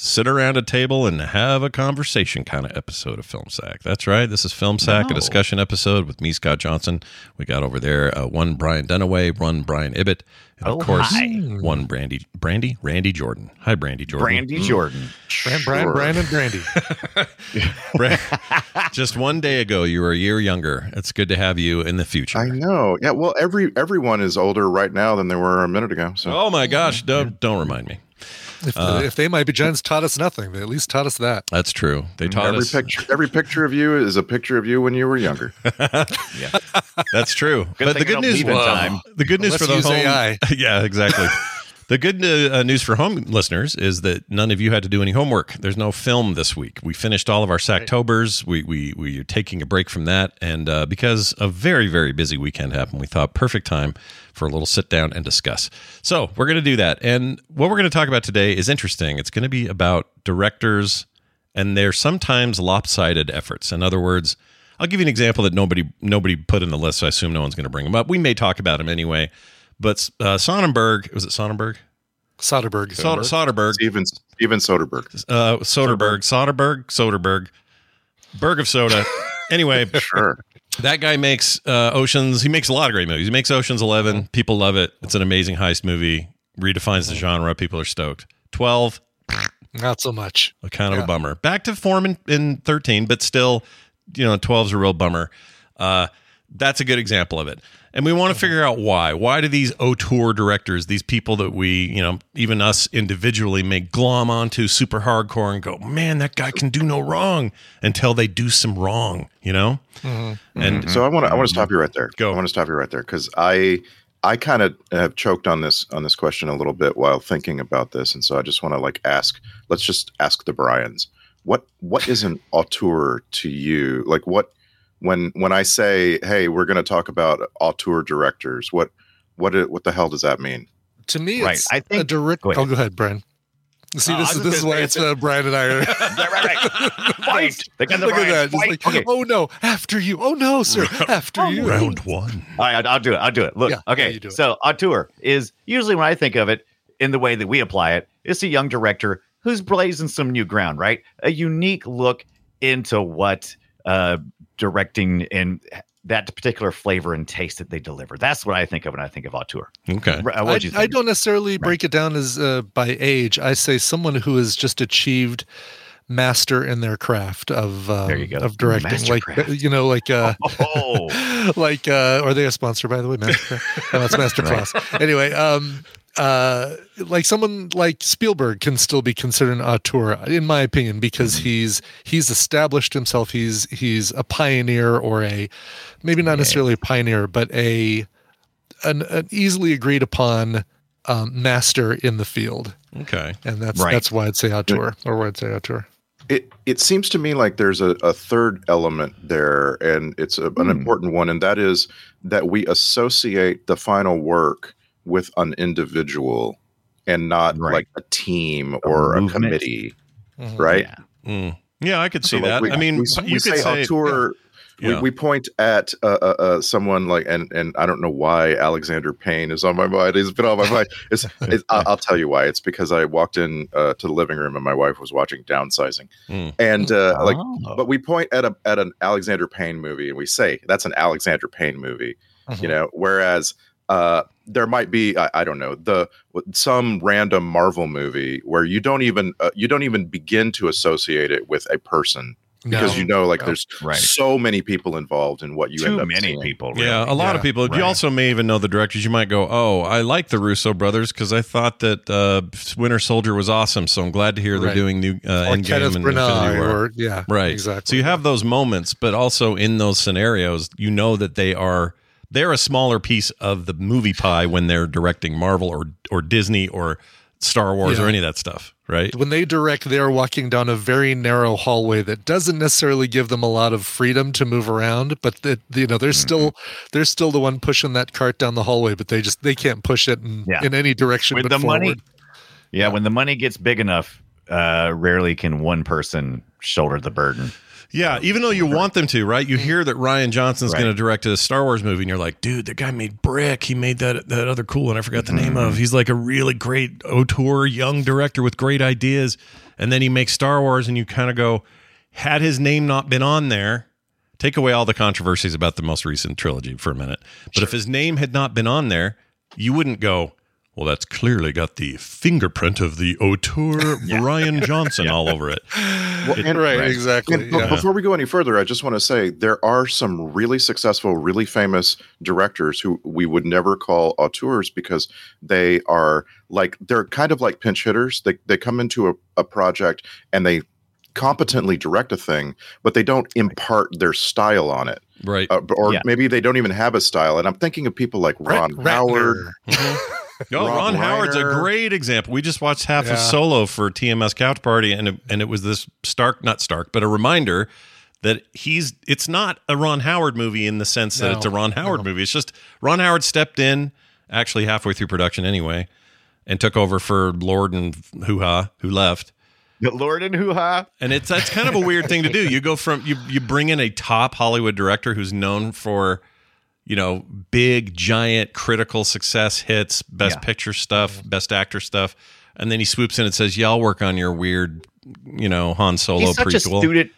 sit around a table and have a conversation kind of episode of Film Sack. That's right. This is Film Sack, a discussion episode with me, Scott Johnson. We got over there uh, one Brian Dunaway, one Brian Ibbott, and of Oh, course hi. one Brandy, Brandy, Randy Jordan. Hi, Brandy Jordan. Brandy Jordan. Brian, Brian, Brian, and Brandy. Bra- Just one day ago, you were a year younger. It's good to have you in the future. I know. Yeah. Well, every everyone is older right now than they were a minute ago. So. Oh my gosh! Don't don't remind me. If, Uh, if they might be giants taught us nothing, they at least taught us that. That's true. They taught every us. picture, every picture of you is a picture of you when you were younger. Yeah, that's true. Good but the good news, leave time. the good news for the use home, AI. yeah, exactly. The good uh, news for home listeners is that none of you had to do any homework. There's no film this week. We finished all of our Sacktobers. We we we are taking a break from that, and uh, because a very very busy weekend happened, we thought perfect time for a little sit down and discuss. So we're going to do that, and what we're going to talk about today is interesting. It's going to be about directors and their sometimes lopsided efforts. In other words, I'll give you an example that nobody nobody put in the list, so I assume no one's going to bring them up. We may talk about them anyway, but uh, Sonnenberg was it Sonnenberg? Soderbergh. Sod- Soderbergh, Steven Steven Soderbergh. uh, Soderbergh, Soderbergh, Soderbergh, Berg of Soda. anyway, Sure. that guy makes uh, Oceans. He makes a lot of great movies. He makes Oceans Eleven. People love it. It's an amazing heist movie. Redefines the genre. People are stoked. Twelve, Not so much. a kind of Yeah. a bummer. Back to form in, in 13, but still, you know, 12's a real bummer. Uh, that's a good example of it. And we want to mm-hmm. figure out why. Why do these auteur directors, these people that we, you know, even us individually may glom onto super hardcore and go, man, that guy can do no wrong until they do some wrong, you know? Mm-hmm. And mm-hmm. So I want to I want to stop you right there. Go. I want to stop you right there because I I kind of have choked on this on this question a little bit while thinking about this, and so I just want to like ask. Let's just ask the Bryans. What what is an auteur to you? Like what when when I say, hey, we're going to talk about auteur directors. What what what the hell does that mean? To me, Right. it's I think- a direct. go ahead. Oh, go ahead, Brian. See, Uh, this is this is why it's it's uh, Brian and I are. Yeah, right, right. Fight. They got the Look at that. Fight. like, okay. oh no, after you. Oh no, sir, after you. round one. All right, I'll do it. I'll do it. Look, Yeah, yeah, okay. you do it. so auteur is usually when I think of it in the way that we apply it, it's a young director who's blazing some new ground, right? A unique look into what uh, directing and that particular flavor and taste that they deliver. That's what I think of when I think of auteur. Okay. Right, I, What you think? I don't necessarily break it down as uh, by age. I say someone who has just achieved master in their craft of uh, There you go. of directing, like Mastercraft. you know, like uh, Oh. like uh, are they a sponsor by the way? Mastercraft. no, it's Masterclass. Anyway, um, uh, like someone like Spielberg can still be considered an auteur, in my opinion, because Mm-hmm. he's he's established himself. He's he's a pioneer or a maybe not necessarily a pioneer, but a an, an easily agreed upon um, master in the field, Okay. and that's Right. that's why I'd say auteur or why I'd say auteur. It it seems to me like there's a, a third element there, and it's a, an Hmm. important one, and that is that we associate the final work with an individual and not Right. like a team or a, movement. committee, Mhm. right? Yeah. Mm. Yeah, I could see So, like, that. we- I mean, we, you we could say say auteur. Yeah. We, we point at uh, uh, uh, someone like, and and I don't know why Alexander Payne is on my mind. He's been on my mind. It's, it's, I'll, I'll tell you why. It's because I walked in uh, to the living room and my wife was watching Downsizing, Mm. and uh, like, Oh. but we point at a at an Alexander Payne movie and we say that's an Alexander Payne movie, Mhm. you know. Whereas uh, there might be I, I don't know the some random Marvel movie where you don't even uh, you don't even begin to associate it with a person because No. you know like No. there's Right. so many people involved in what you end Too up many seeing. people. Really. Yeah, a lot of people. right. You also may even know the directors. You might go, "Oh, I like the Russo brothers because I thought that uh, Winter Soldier was awesome." So I'm glad to hear they're doing new uh, or Endgame Kenneth and Infinity Branagh, War. or yeah, right, exactly. So you have those moments, but also in those scenarios, you know that they are they're a smaller piece of the movie pie when they're directing Marvel or or Disney or Star Wars Yeah. or any of that stuff, right? when they direct, they're walking down a very narrow hallway that doesn't necessarily give them a lot of freedom to move around. But that you know, they're still they're still the one pushing that cart down the hallway, but they just they can't push it in, Yeah. in any direction With but the forward. money, yeah, when the money gets big enough, uh, rarely can one person shoulder the burden. Yeah, even though you want them to, right? You mm-hmm. hear that Rian Johnson's Right. going to direct a Star Wars movie, and you're like, dude, the guy made Brick. He made that that other cool one. I forgot the name of. Mm-hmm. He's like a really great auteur, young director with great ideas. And then he makes Star Wars, and you kind of go, had his name not been on there, take away all the controversies about the most recent trilogy for a minute. But if his name had not been on there, you wouldn't go. Well, that's clearly got the fingerprint of the auteur Brian Johnson all over it. Well, and- right, exactly. And yeah. Before we go any further, I just want to say there are some really successful, really famous directors who we would never call auteurs because they are like they're kind of like pinch hitters. They they come into a, a project and they competently direct a thing, but they don't impart their style on it. Right. Uh, or Yeah. maybe they don't even have a style. And I'm thinking of people like Ron Rat- Howard. Ratner. No, Rob Ron Howard's a great example. We just watched half Yeah. of Solo for TMS Couch Party, and it, and it was this stark, not stark, but a reminder that he's. It's not a Ron Howard movie in the sense that it's a Ron Howard movie. It's just Ron Howard stepped in, actually halfway through production anyway, and took over for Lord and Hoo Ha, who left. The Lord and Hoo Ha. And it's that's kind of a weird thing to do. You go from you you bring in a top Hollywood director who's known for, you know, big giant critical success hits, best Yeah. picture stuff, mm-hmm. best actor stuff, and then he swoops in and says, "Yeah, I'll work on your weird, you know, Han Solo he's such a prequel." student.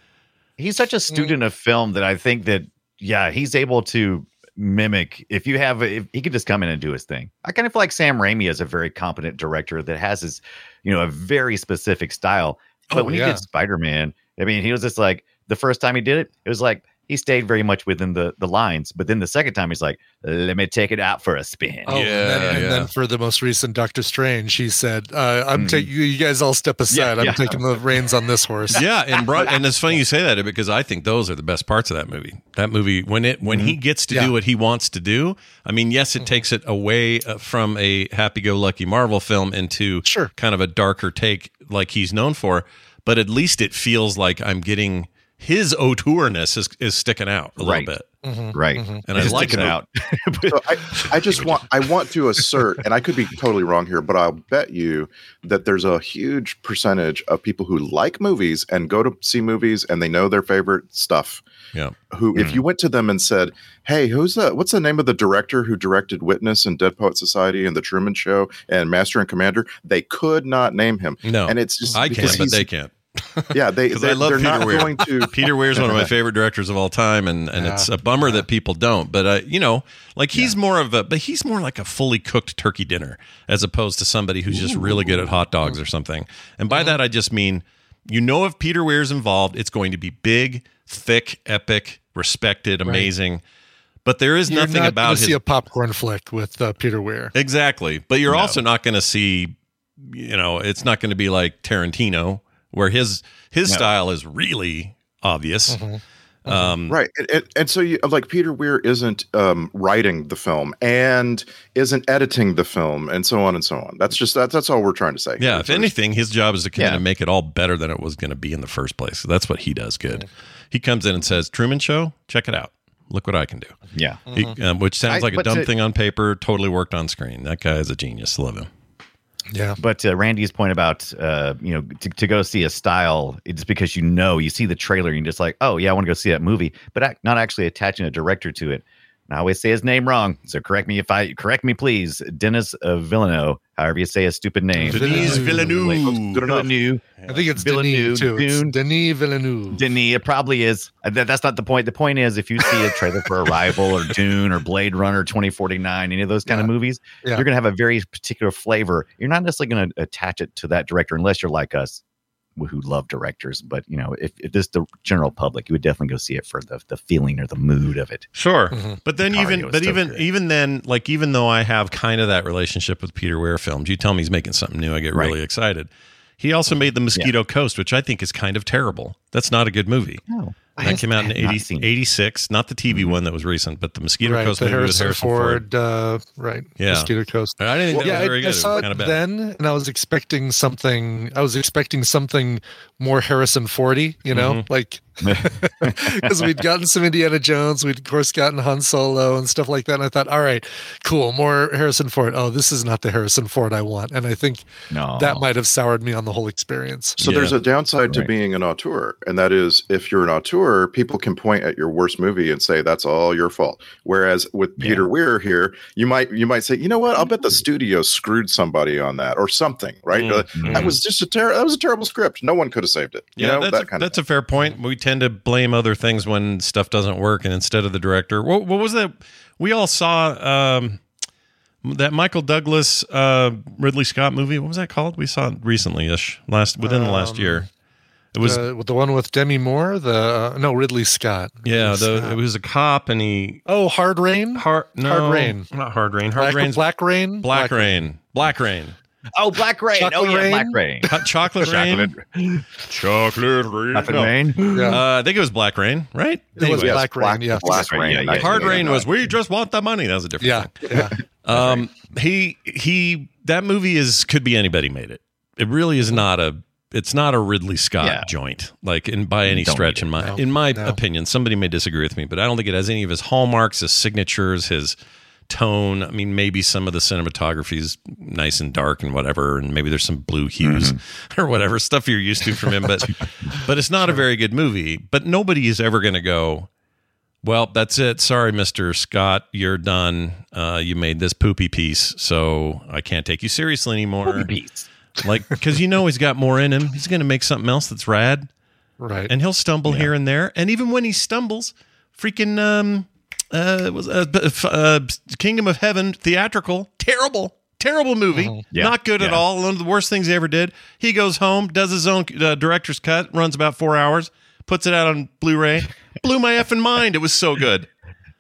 He's such a mm. student of film that I think that yeah, he's able to mimic. If you have, if he could just come in and do his thing. I kind of feel like Sam Raimi is a very competent director that has his, you know, a very specific style. But Oh, when he yeah. did Spider Man, I mean, he was just like the first time he did it, it was like he stayed very much within the the lines. But then the second time, he's like, "Let me take it out for a spin." Oh, and, then, Yeah, and then for the most recent Doctor Strange, he said, uh, "I'm Mhm. taking you. You guys all step aside. I'm yeah. taking the reins on this horse." yeah, and bro- and it's funny you say that because I think those are the best parts of that movie. That movie when it when he gets to Yeah. do what he wants to do. I mean, yes, it takes it away uh, from a happy-go-lucky Marvel film into Sure. kind of a darker take like he's known for, but at least it feels like I'm getting his auteurness is, is sticking out a Right. little bit. Mhm, right. mhm. And I like sticking it. out. So I, I just want I want to assert, and I could be totally wrong here, but I'll bet you that there's a huge percentage of people who like movies and go to see movies and they know their favorite stuff. Yeah. Who, if you went to them and said, "Hey, who's the what's the name of the director who directed Witness and Dead Poet Society and The Truman Show and Master and Commander?" They could not name him. No, and it's just I because can, but they can't. Yeah, they 'Cause I they're, love they're Peter not Weir. going to. Peter Weir's one of my favorite directors of all time, and and it's a bummer that people don't. But uh, you know, like he's more of a, but he's more like a fully cooked turkey dinner as opposed to somebody who's just really good at hot dogs or something. And by that, I just mean, you know, if Peter Weir's involved, it's going to be big, thick, epic, respected, amazing. But there is You're nothing not about gonna his see a popcorn flick with uh, Peter Weir. Exactly. But you're also not going to see, you know, it's not going to be like Tarantino, where his his No. style is really obvious. Um, Right, and, and, and so you like Peter Weir isn't um, writing the film and isn't editing the film and so on and so on. That's just that, that's all we're trying to say. Yeah, if first. anything, his job is to kind in Yeah. and make it all better than it was going to be in the first place. That's what he does good. He comes in and says, "Truman Show, check it out. Look what I can do." Yeah. He, um, which sounds I- like a dumb to- thing on paper, totally worked on screen. That guy is a genius. Love him. Yeah. But uh, Randy's point about uh, you know to, to go see a style, it's because you know you see the trailer and you're just like, oh yeah, I want to go see that movie, but not actually attaching a director to it. And I always say his name wrong, so correct me if I correct me, please. Dennis uh, Villeneuve, however you say his stupid name. Denis Villeneuve. Villeneuve. I think it's Villeneuve, Denis too. It's Dune. Denis Villeneuve. Denis, it probably is. Uh, that- that's not the point. The point is, if you see a trailer for Arrival or Dune or Blade Runner 2049, any of those kind of movies, Yeah. you're going to have a very particular flavor. You're not necessarily going to attach it to that director unless you're like us who who love directors. But, you know, if, if this the general public, you would definitely go see it for the, the feeling or the mood of it. Sure, Mhm. but then Mario even but so even good. even then, like even though I have kind of that relationship with Peter Weir films, you tell me he's making something new, I get really excited. He also made the Mosquito Coast, which I think is kind of terrible. That's not a good movie. No. That came out in 80, 86, not the TV one that was recent, but the Mosquito right, Coast the movie with Harrison, Harrison Ford. Ford, Uh, right? Yeah. Mosquito Coast. I didn't that yeah, I, very I good. It saw it of then, and I was expecting something. I was expecting something more Harrison Fordy, you know, Mm-hmm. like because we'd gotten some Indiana Jones, we'd of course gotten Han Solo and stuff like that. And I thought, all right, cool, more Harrison Ford. Oh, this is not the Harrison Ford I want, and I think No. that might have soured me on the whole experience. So Yeah. there's a downside to being an auteur, and that is if you're an auteur, people can point at your worst movie and say that's all your fault. Whereas with Peter Weir here, you might you might say, you know what? I'll bet the studio screwed somebody on that or something, right? Uh, That was just a ter- that was a terrible script. No one could have saved it. You Yeah, know that's, that a, kind that's of. a fair point. We tend to blame other things when stuff doesn't work, and instead of the director, what, what was that? We all saw um, that Michael Douglas uh, Ridley Scott movie. What was that called? We saw it recently-ish, last within the last Um, year. It was the, the one with Demi Moore, the uh, no Ridley Scott. yeah, Ridley the, Scott. it was a cop, and he oh Hard Rain, hard no, Hard Rain. not hard rain, hard Black, rain's Black Rain, black rain, black rain, Oh, Black Rain. oh, Chocolate yeah, Rain? Black Rain. Hot chocolate rain, chocolate rain. Chocolate No. Rain. Yeah. Uh, I think it was black rain, right? It was Black Rain, yeah. Black Rain, Rain. yeah, yeah. Hard rain 1989. was we just want the money. That was a different. Yeah, thing. yeah. Um, he he that movie is could be anybody made it. It really is not a it's not a Ridley Scott Yeah. joint, like in by any Don't stretch. In my No, in my no. opinion, somebody may disagree with me, but I don't think it has any of his hallmarks, his signatures, his tone. I mean, maybe some of the cinematography is nice and dark and whatever, and maybe there's some blue hues or whatever stuff you're used to from him. But but it's not a very good movie. But nobody is ever going to go. Well, that's it. Sorry, Mr. Scott, you're done. Uh, you made this poopy piece, so I can't take you seriously anymore. Like, because you know he's got more in him. He's going to make something else that's rad, Right. and he'll stumble here and there. And even when he stumbles, freaking um, uh, was uh, uh, Kingdom of Heaven theatrical, terrible, terrible movie, Yeah, not good at all. One of the worst things he ever did. He goes home, does his own uh, director's cut, runs about four hours, puts it out on Blu-ray. Blew my effing mind. It was so good,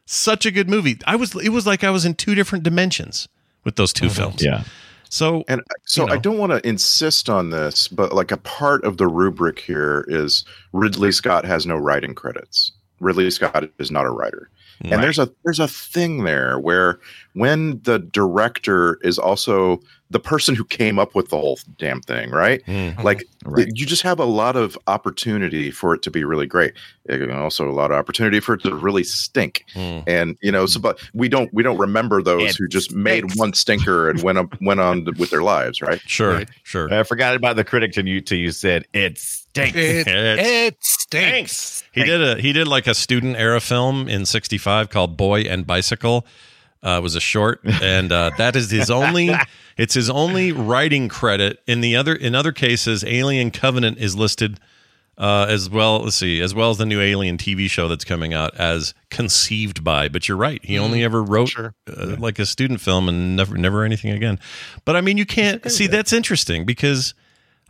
such a good movie. I was. It was like I was in two different dimensions with those 2 films. Yeah. So And so you I don't want to insist on this, but like a part of the rubric here is Ridley Scott has no writing credits. Ridley Scott is not a writer. And there's a there's a thing there where when the director is also the person who came up with the whole damn thing, right? Mm. Like Right. you just have a lot of opportunity for it to be really great. And also a lot of opportunity for it to really stink. Mm. And you know, so but we don't we don't remember those It who just made one stinker and went up went on with their lives, right? Sure, Right. sure. I forgot about the critic till you till you said it stinks. It, It's- it stinks. He did a he did like a student era film in '65 called Boy and Bicycle. Uh, was a short, and uh, that is his only. It's his only writing credit. In the other in other cases, Alien Covenant is listed uh, as well. Let's see, as well as the new Alien TV show that's coming out as conceived by. But you're right, he only ever wrote Sure. uh, like a student film and never never anything again. But I mean, you can't see that's interesting because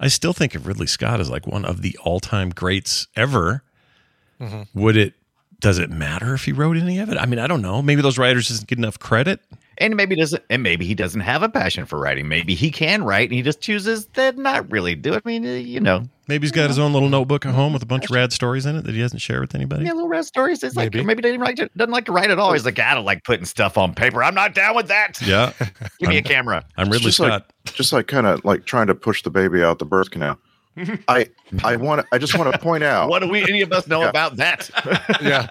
I still think of Ridley Scott as like one of the all time greats ever. Would it? Does it matter if he wrote any of it? I mean, I don't know. Maybe those writers doesn't get enough credit. And maybe doesn't and maybe he doesn't have a passion for writing. Maybe he can write and he just chooses to not really do it. I mean, uh, you know, Maybe he's got his own little notebook at home with a bunch of rad stories in it that he doesn't share with anybody. yeah, little rad stories. It's like Maybe. maybe he doesn't, write, doesn't like to write at all. He's like, I don't like putting stuff on paper. I'm not down with that. Yeah, Give me a I'm- camera. I'm It's Ridley just Scott. like just like kind of like trying to push the baby out the birth canal. I I want I just want to point out. What do we any of us know Yeah. about that? Yeah.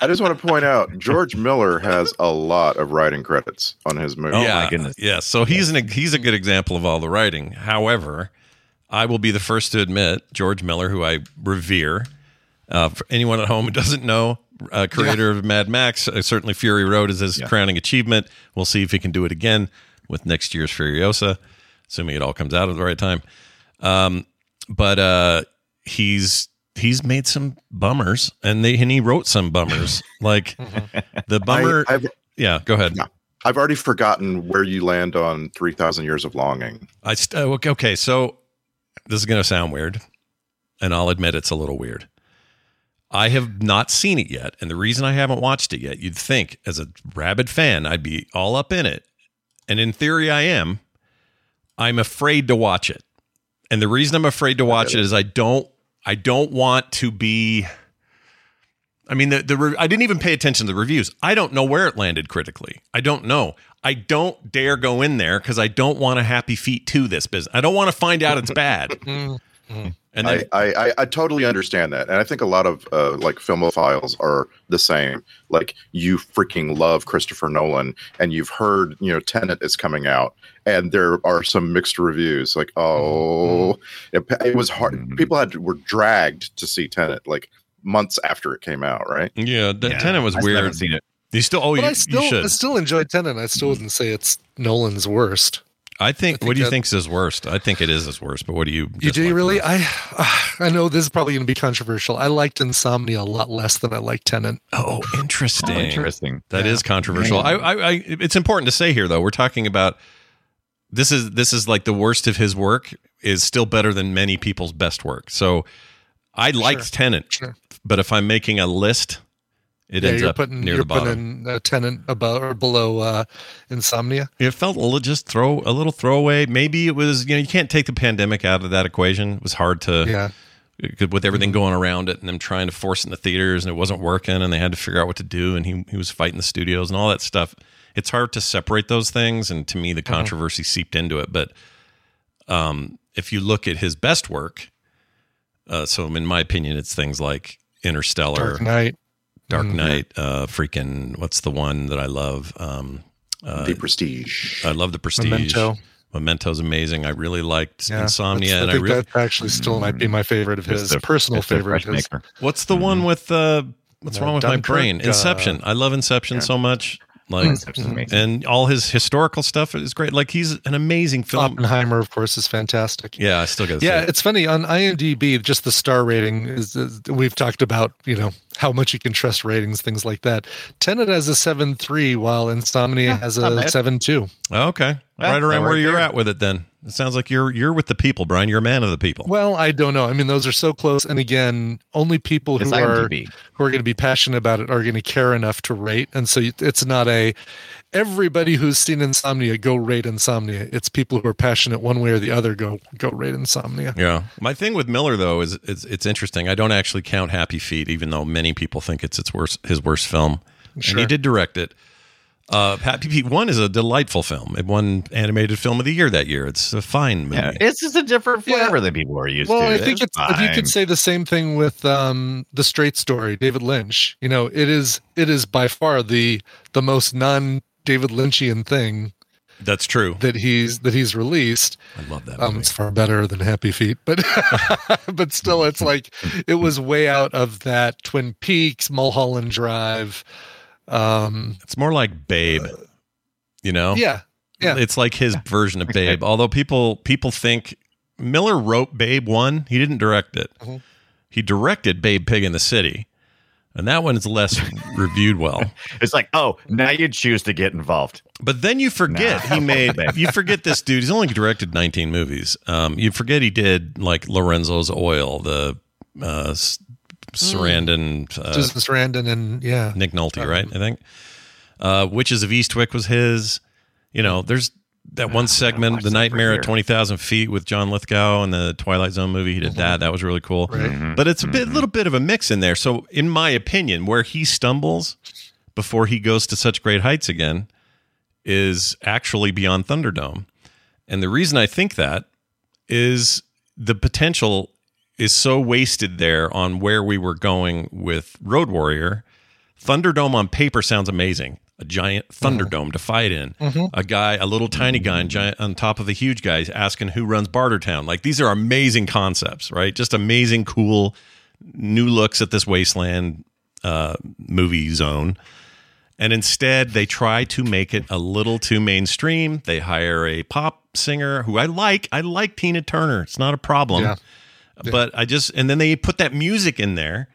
I just want to point out George Miller has a lot of writing credits on his movie. Oh, yeah, my goodness. Yeah, so he's an he's a good example of all the writing. However, I will be the first to admit George Miller, who I revere. Uh, for anyone at home who doesn't know, uh, creator of Mad Max, uh, certainly Fury Road is his crowning achievement. We'll see if he can do it again with next year's Furiosa, assuming it all comes out at the right time. Um, but uh, he's he's made some bummers, and they and he wrote some bummers, like the bummer. I, yeah, go ahead. Yeah. I've already forgotten where you land on 3,000 Years of Longing. I st- oh, okay, okay, so this is going to sound weird, and I'll admit it's a little weird. I have not seen it yet, and the reason I haven't watched it yet, you'd think as a rabid fan, I'd be all up in it, and in theory, I am. I'm afraid to watch it, and the reason I'm afraid to watch it is I don't, I don't want to be. I mean, the, the re- I didn't even pay attention to the reviews. I don't know where it landed critically. I don't know. I don't dare go in there because I don't want a happy feet to this business. I don't want to find out it's bad. Mm. Mm-hmm. and then, I, I, I, I totally understand that. And I think a lot of uh, like filmophiles are the same. Like you freaking love Christopher Nolan and you've heard, you know, Tenet is coming out and there are some mixed reviews. Like, oh, mm-hmm. it, it was hard. Mm-hmm. People had were dragged to see Tenet like months after it came out, right? yeah, the Yeah, Tenet was I still haven't weird. seen it. You still, oh, But you, I still you should. I still enjoyed Tenet. I still wouldn't say it's Nolan's worst. I think. I think what do you that- think's his worst? I think it is his worst. But what do you? You do you really? the? I uh, I know this is probably going to be controversial. I liked Insomnia a lot less than I liked Tenet. oh, interesting. Oh, interesting. That is controversial. I, I, I, it's important to say here, though, we're talking about this is this is like the worst of his work is still better than many people's best work. So I liked Tenet, Sure. but if I'm making a list, it yeah, ends you're up putting near you're the bottom. putting a Tenet above or below uh, Insomnia. It felt a little just throw a little throwaway. Maybe it was you know you can't take the pandemic out of that equation. It was hard to Yeah. with everything Mm-hmm. going around it and them trying to force it in the theaters and it wasn't working and they had to figure out what to do and he he was fighting the studios and all that stuff. It's hard to separate those things and to me the Mm-hmm. controversy seeped into it. But um, if you look at his best work, uh, so in my opinion, it's things like Interstellar, Dark Knight. Dark Mhm. Knight, uh, freaking what's the one that I love? Um, uh, the Prestige. I love the Prestige. Memento. Memento's amazing. I really liked Yeah, Insomnia, that's- and I I think really that actually still might be my favorite of his. It's a- personal favorite. his. What's the one with uh what's Uh, wrong with Dunkirk, my brain? uh, Inception. I love Inception so much. Like mm-hmm. and all his historical stuff is great. Like he's an amazing film. Oppenheimer, of course, is fantastic. Yeah, I still got to Yeah, say. it. it's funny on IMDb. Just the star rating is, is we've talked about. You know how much you can trust ratings, things like that. Tenet has a seven three, while Insomnia has a seven two. Okay. Yeah, right around where worked you're there. at with it then. It sounds like you're you're with the people, Brian. You're a man of the people. Well, I don't know. I mean, those are so close, and again, only people who It's are IMDb. who are going to be passionate about it are going to care enough to rate. And so it's not a everybody who's seen Insomnia go rate Insomnia. It's people who are passionate one way or the other go go rate Insomnia. Yeah. My thing with Miller though is it's, it's interesting. I don't actually count Happy Feet, even though many people think it's its worst his worst film. And he did direct it. Uh, Happy Feet One is a delightful film. It won animated film of the year that year. It's a fine movie. Yeah, it's just a different Yeah. flavor than people are used Well, to. Well, I think it's, if you could say the same thing with um, the Straight Story, David Lynch. You know, it is it is by far the the most non David Lynchian thing That's true. that he's that he's released. I love that Um, it's far better than Happy Feet, but but still, it's like it was way out of that Twin Peaks, Mulholland Drive. Um, It's more like Babe. You know? yeah, yeah. It's like his version of Babe. Although people people think Miller wrote Babe one, he didn't direct it. Mm-hmm. He directed Babe Pig in the City. And that one is less reviewed well. It's like, oh, now you choose to get involved. But then you forget Nah. he made you forget this dude. He's only directed 19 movies. Um, you forget he did like Lorenzo's Oil, the uh, S- Sarandon, uh, Just Sarandon and yeah, Nick Nolte, right? I think. Uh, Witches of Eastwick was his. You know, there's that one segment, The Nightmare for at here. 20,000 Feet with John Lithgow and the Twilight Zone movie. He did mm-hmm. that. That was really cool. But it's a bit, little bit of a mix in there. So, in my opinion, where he stumbles before he goes to such great heights again is actually beyond Thunderdome. And the reason I think that is the potential is so wasted there on where we were going with Road Warrior. Thunderdome on paper sounds amazing. A giant Thunderdome to fight in. A guy, a little tiny guy on, giant, on top of a huge guy asking who runs Bartertown. Like these are amazing concepts, right? Just amazing, cool, new looks at this wasteland uh, movie zone. And instead, they try to make it a little too mainstream. They hire a pop singer who I like. I like Tina Turner. It's not a problem. Yeah. But I just, and then they put that music in there.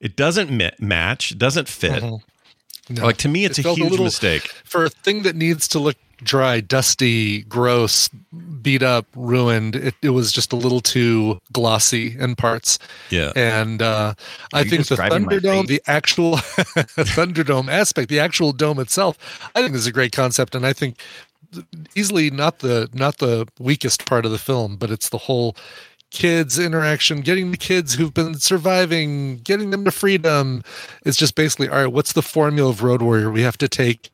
It doesn't ma- match, doesn't fit. No. Like to me, it's It a huge little- mistake. for a thing that needs to look dry, dusty, gross, beat up, ruined. It, it was just a little too glossy in parts. Yeah. And uh, I think the Thunderdome, the actual Thunderdome aspect, the actual dome itself, I think is a great concept, and I think easily not the not the weakest part of the film, but it's the whole kids interaction getting the kids who've been surviving getting them to freedom it's just basically all right what's the formula of road warrior we have to take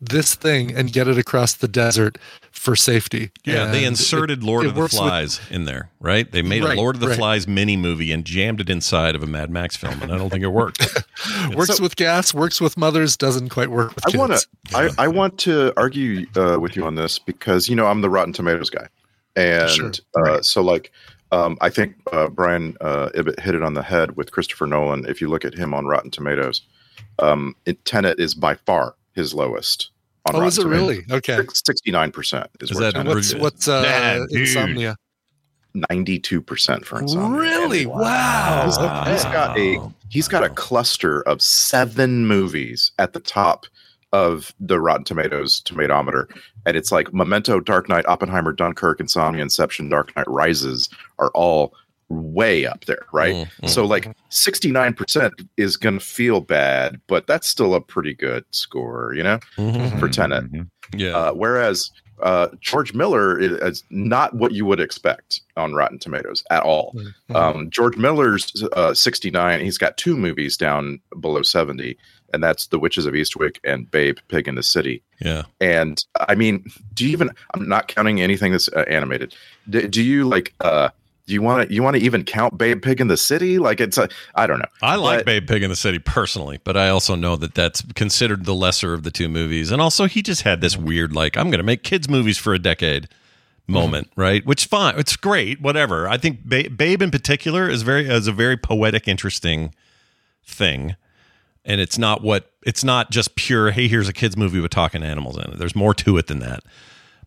this thing and get it across the desert for safety Yeah, they inserted it- Lord it of the works with- Flies in there, right? They made a Lord of the right. Flies mini movie and jammed it inside of a Mad Max film, and I don't think it worked. works with gas works with mothers doesn't quite work with I want to. I, I want to argue uh, with you on this because you know I'm the Rotten Tomatoes guy, and Sure. uh, so like um, I think uh, Brian uh, Ibbott hit it on the head with Christopher Nolan. If you look at him on Rotten Tomatoes, um, it, Tenet is by far his lowest. On oh is it Rotten really okay Sixty nine percent is, Is where that Tenet what's is. what's uh Man, insomnia ninety two percent for Insomnia. really wow, He's, he's got a he's got a cluster of seven movies at the top of the Rotten Tomatoes tomatometer, and it's like Memento, Dark Knight, Oppenheimer, Dunkirk, Insomnia, Inception, Dark Knight Rises are all way up there, right? Mm, mm. So like sixty nine percent is gonna feel bad, but that's still a pretty good score, you know, Mhm. for Tenet. Mhm. Yeah. Uh, whereas uh, George Miller is, is not what you would expect on Rotten Tomatoes at all. Mm-hmm. Um, George Miller's uh, 69. He's got two movies down below 70, and that's The Witches of Eastwick and Babe, Pig in the City. yeah. And I mean, do you even? I'm not counting anything that's uh, animated. Do, do you like? uh Do you want to? You want to even count Babe, Pig in the City? Like it's a. I don't know. I like But- Babe Pig in the City personally, but I also know that that's considered the lesser of the two movies. And also, he just had this weird, like, I'm going to make kids' movies for a decade moment, right? Which fine, it's great, whatever. I think ba- Babe in particular is very is a very poetic, interesting thing, and it's not what it's not just pure. Hey, here's a kids' movie with talking animals in it. There's more to it than that.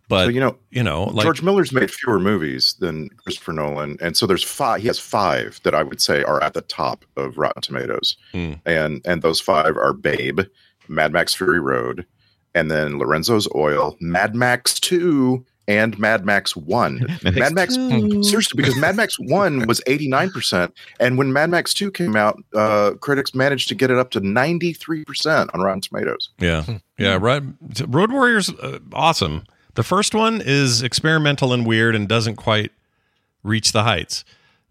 But So, you know, you know, like George Miller's made fewer movies than Christopher Nolan, and so there's five. He has five that I would say are at the top of Rotten Tomatoes, Hmm. and and those five are Babe, Mad Max Fury Road, and then Lorenzo's Oil, Mad Max Two, and Mad Max One. Mad Max seriously because Mad Max One was 89 percent, and when Mad Max Two came out, uh, critics managed to get it up to 93 percent on Rotten Tomatoes. Yeah. Yeah. Right. Road Warriors, uh, awesome. The first one is experimental and weird and doesn't quite reach the heights.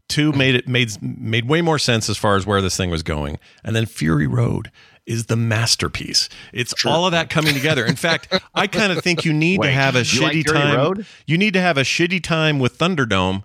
Two made it made made way more sense as far as where this thing was going, and then Fury Road is the masterpiece. It's all of that coming together. In fact, I kind of think you need to have a you like shitty time. Road? You need to have a shitty time with Thunderdome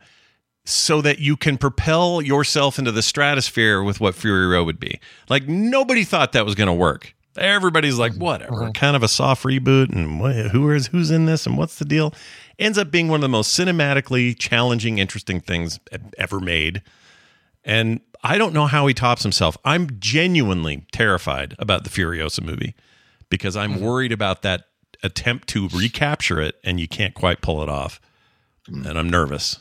so that you can propel yourself into the stratosphere with what Fury Road would be. Like nobody thought that was going to work. Everybody's like, mm-hmm. whatever, mm-hmm. kind of a soft reboot, and who is who's in this, and what's the deal? Ends up being one of the most cinematically challenging, interesting things ever made. And I don't know how he tops himself. I'm genuinely terrified about the Furiosa movie because I'm worried about that attempt to recapture it, and you can't quite pull it off. And I'm nervous.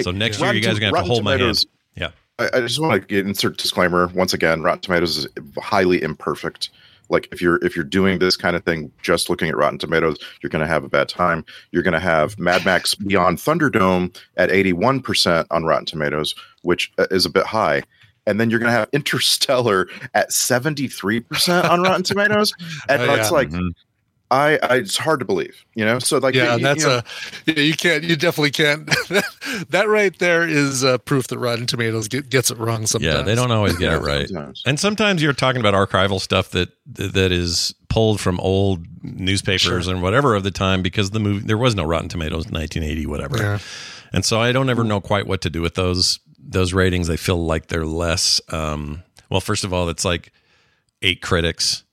So next year, you guys are gonna have to hold my hand. Yeah. I, I just want to get insert disclaimer once again. Rotten Tomatoes is highly imperfect. Like if you're if you're doing this kind of thing, just looking at Rotten Tomatoes, you're going to have a bad time. You're going to have Mad Max Beyond Thunderdome at 81 percent on Rotten Tomatoes, which uh, is a bit high. And then you're going to have Interstellar at 73 percent on Rotten Tomatoes, and Oh, that's yeah. like, Mhm. I, I, it's hard to believe, you know. So like, yeah, you- that's you know, a yeah, you can't you definitely can't. that right there is uh, proof that Rotten Tomatoes get, gets it wrong sometimes. Yeah, they don't always get it right. sometimes. And sometimes you're talking about archival stuff that that is pulled from old newspapers and whatever of the time because the movie there was no Rotten Tomatoes in 1980 whatever. Yeah. And so I don't ever know quite what to do with those those ratings, they feel like they're less. Um, well, first of all, it's like eight critics,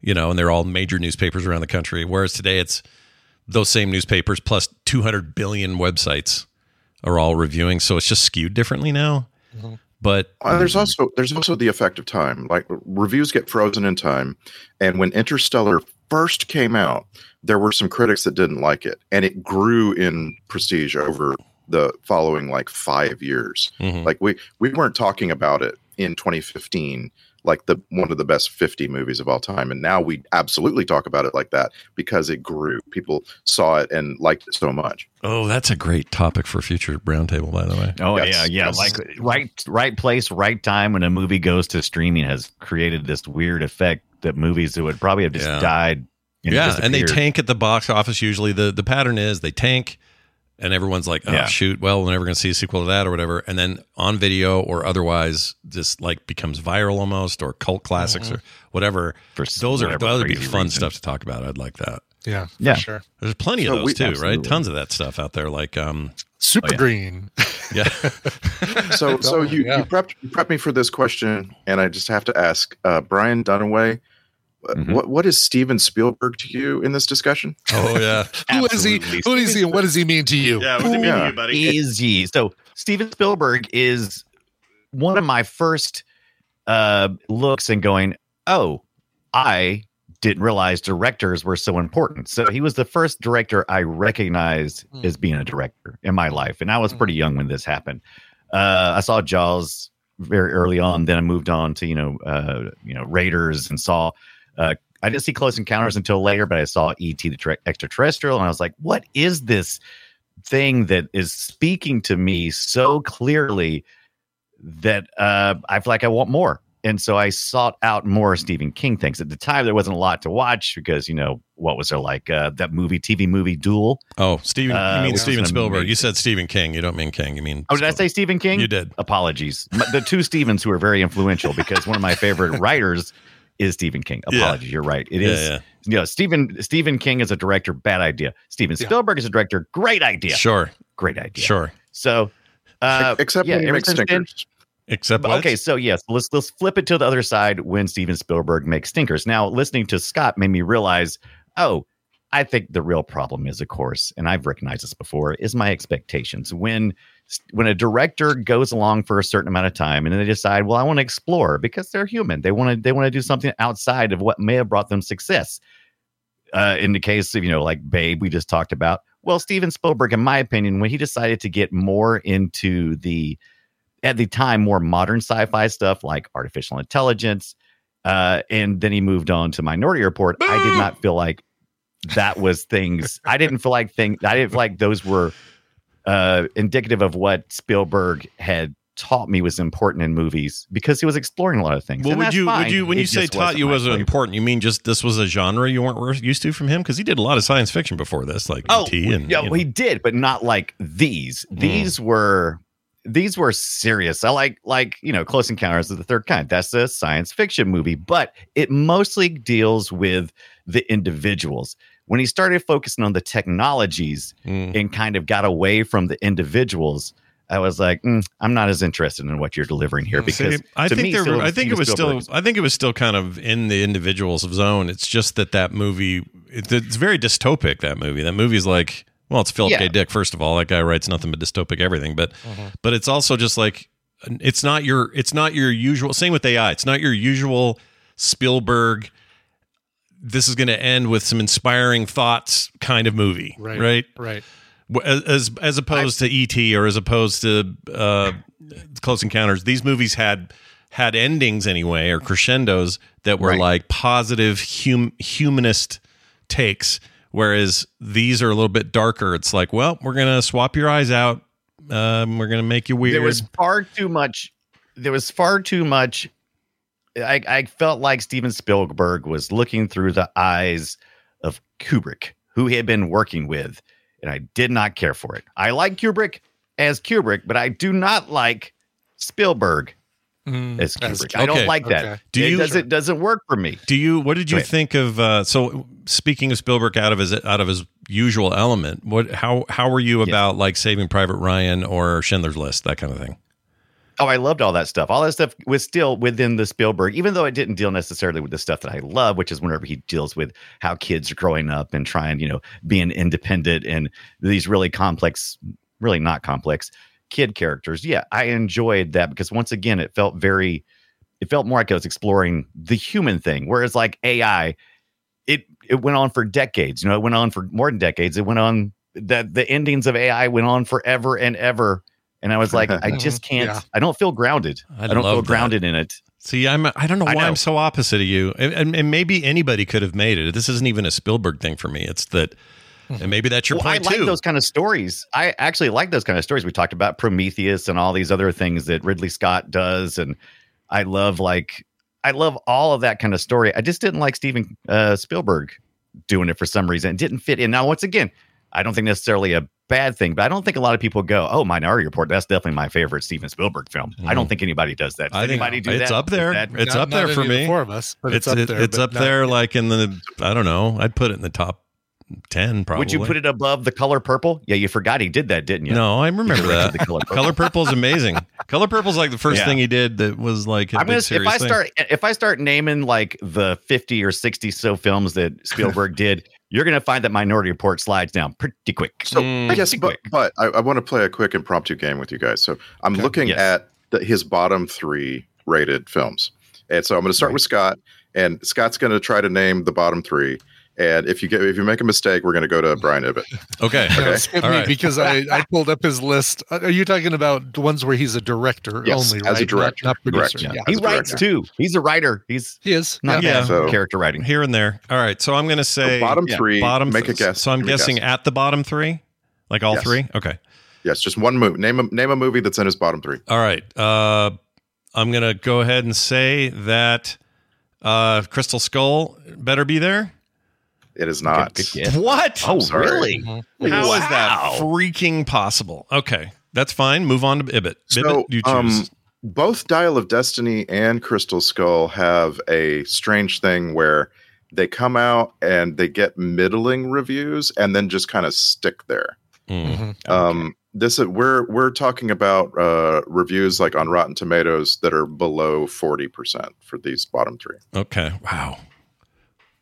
you know, and they're all major newspapers around the country. Whereas today, it's those same newspapers plus 200 billion websites are all reviewing. So it's just skewed differently now. But Uh, there's also there's also the effect of time. Like reviews get frozen in time, and when Interstellar first came out, there were some critics that didn't like it, and it grew in prestige over the following like five years. Mhm. Like we we weren't talking about it in 2015 like the one of the best 50 movies of all time and now we absolutely talk about it like that because it grew people saw it and liked it so much oh, that's a great topic for a future roundtable, by the way. Oh Yes, yeah, yeah. yes. Like right, right place, right time when a movie goes to streaming has created this weird effect that movies that would probably have just Yeah. died. and yeah, and they tank at the box office. Usually, the the pattern is they tank, and everyone's like, "Oh Yeah. shoot, well, we're never going to see a sequel to that or whatever." And then on video or otherwise, just like becomes viral almost or cult classics or whatever. For s- those are whatever those would be fun reason. stuff to talk about. I'd like that. Yeah, for Yeah. sure. There's plenty So of those we- too, right? Tons of that stuff out there. Like, um, Super Oh, yeah. green. yeah, so so you, Yeah. you prepped you prepped me for this question and i just have to ask uh, brian dunaway Mhm. what what is steven spielberg to you in this discussion oh yeah, Who is he? Who is he? And what does he mean to you? yeah. What does he mean to you, buddy? is ye? So Steven Spielberg is one of my first uh, looks and going, oh, I didn't realize directors were so important. So he was the first director I recognized Hmm. as being a director in my life, and I was Hmm. pretty young when this happened. Uh, I saw Jaws very early on. Then I moved on to you know uh, you know Raiders and saw. Uh, I didn't see Close Encounters until later, but I saw E.T. the tre- extraterrestrial, and I was like, "What is this thing that is speaking to me so clearly that uh, I feel like I want more?" And so I sought out more Stephen King things. At the time, there wasn't a lot to watch because you know what was there like uh, that movie, TV movie Duel. Oh, Steven, Uh, you mean Steven Spielberg? You said Stephen King. You don't mean King. You mean Oh, did I say Stephen King? You did. Apologies. The two Stevens who are very influential because one of my favorite writers is Stephen King. Yeah. Apologies, you're right. It Yeah, is. yeah. You know, Stephen Stephen King is a director, bad idea. Steven Yeah. Spielberg as a director, great idea. Sure, Great idea. sure. So, uh, except yeah, when you ever make since stinkers Except what? okay, so yes, let's let's flip it to the other side when Steven Spielberg makes stinkers. Now, listening to Scott made me realize, oh, I think the real problem is, of course, and I've recognized this before, is my expectations. When when a director goes along for a certain amount of time and then they decide, well, I want to explore because they're human. They want to they want to do something outside of what may have brought them success. Uh, in the case of you know like Babe, we just talked about. Well, Steven Spielberg, in my opinion, when he decided to get more into the at the time more modern sci-fi stuff like artificial intelligence uh and then he moved on to minority report i did not feel like that was things i didn't feel like things i didn't feel like those were uh indicative of what spielberg had taught me was important in movies because he was exploring a lot of things Well, would you would you when It you say taught you flavor. important? You mean just this was a genre you weren't used to from him? Because he did a lot of science fiction before this, like Oh, E.T. and yeah, you know. he did, but not like these. Mm. These were these were serious. I like like you know, Close Encounters of the Third Kind. That's a science fiction movie, but it mostly deals with the individuals. When he started focusing on the technologies Mm. and kind of got away from the individuals, I was like, mm, I'm not as interested in what you're delivering here because See, I think me, there, still, I think it was Spielberg still I think it was still kind of in the individuals of zone. It's just that that movie it, it's very dystopic. That movie. That movie's like well, it's Philip Yeah. K. Dick. First of all, that guy writes nothing but dystopic everything. But but it's also just like it's not your it's not your usual. Same with AI. It's not your usual Spielberg. This is going to end with some inspiring thoughts kind of movie, Right. Right. Right. As as opposed to ET or as opposed to uh, Close Encounters, these movies had had endings anyway or crescendos that were Right. like positive hum, humanist takes, whereas these are a little bit darker. It's like, well, we're gonna swap your eyes out. Um, we're gonna make you weird. There was far too much. There was far too much. I, I felt like Steven Spielberg was looking through the eyes of Kubrick, who he had been working with, and I did not care for it. I like Kubrick as Kubrick, but I do not like Spielberg Mm, as Kubrick. I don't Okay. like that. Okay. Do it you- doesn't doesn't work for me. Do you? What did you think of? Uh, so speaking of Spielberg out of his out of his usual element, what? How how were you about like Saving Private Ryan or Schindler's List, that kind of thing? Oh, I loved all that stuff. All that stuff was still within the Spielberg, even though it didn't deal necessarily with the stuff that I love, which is whenever he deals with how kids are growing up and trying, you know, being independent and these really complex, really not complex kid characters. Yeah, I enjoyed that because once again, it felt very, it felt more like I was exploring the human thing. Whereas like AI, it it went on for decades. You know, it went on for more than decades. It went on that the endings of AI went on forever and ever. And I was like, I just can't. Yeah. I don't feel grounded. I I, don't feel love that. grounded in it. See, I'm I don't know why know. I'm so opposite of you, and, and, and maybe anybody could have made it. This isn't even a Spielberg thing for me. It's that, and maybe that's your Well, I point like too. those kind of stories. I actually like those kind of stories. We talked about Prometheus and all these other things that Ridley Scott does, and I love like I love all of that kind of story. I just didn't like Steven uh, Spielberg doing it for some reason. It didn't fit in. Now, once again, I don't think necessarily a bad thing, but I don't think a lot of people go, "Oh, Minority Report, that's definitely my favorite Steven Spielberg film." I don't hmm. think anybody does that. Does I think anybody do it's that? up there. that- It's Not- up there for any of the me. Four of us, but it's it's, up it- there. it's up not- there, like in the I don't know. I'd put it in the top ten. Probably. Would you put it above the color purple? Yeah, you forgot he did that, didn't you? No, I remember that. the Color Purple. Color Purple's amazing. Color purple is like the first Yeah. thing he did that was like a I'm big gonna if I thing. start if I start naming like the 50 or 60 so films that Spielberg did, you're gonna find that Minority Report slides down pretty quick. So Mm. yes, Pretty but quick. but I, I want to play a quick impromptu game with you guys. So I'm Okay. looking Yes. at the, his bottom three rated films, and so I'm going to start with Scott, and Scott's going to try to name the bottom three. And if you get if you make a mistake, we're going to go to Brian Ibbott. Okay. No, skip All me right. because I, I pulled up his list. Uh, Are you talking about the ones where he's a director Yes, only, as right? a director. Not, not Correct, producer. yeah. Yeah. he writes director. too. He's a writer. He's He is. not Yeah. bad So- character writing. Here and there. All right. So I'm going to So say bottom yeah, three. bottom. Make a guess. So I'm Give me a guessing guess. at the bottom three, like all Yes. three. Okay. Yes, just one movie. Name a name a movie that's in his bottom three. All right. Uh, I'm going to go ahead and say that uh, Crystal Skull better be there. It is not. Good guess. What? Oh, sorry. really? How is that freaking possible? Okay, that's fine. Move on to Ibbott. So, Ibbott, you choose. um, both Dial of Destiny and Crystal Skull have a strange thing where they come out and they get middling reviews and then just kind of stick there. Mm. Um, this we're we're talking about uh, reviews like on Rotten Tomatoes that are below forty percent for these bottom three. Okay. Wow.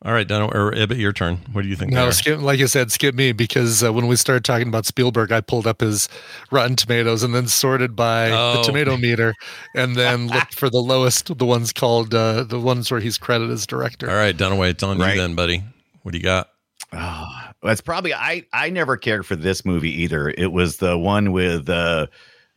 All right, Dano or Ibbott, your turn. What do you think? No, there? skip, like I said, skip me because uh, when we started talking about Spielberg, I pulled up his Rotten Tomatoes and then sorted by Oh. the tomato meter, and then looked for the lowest, the ones called uh, the ones where he's credited as director. All right, Dunaway, it's on Right. you then, buddy. What do you got? Oh, that's probably I. I never cared for this movie either. It was the one with uh,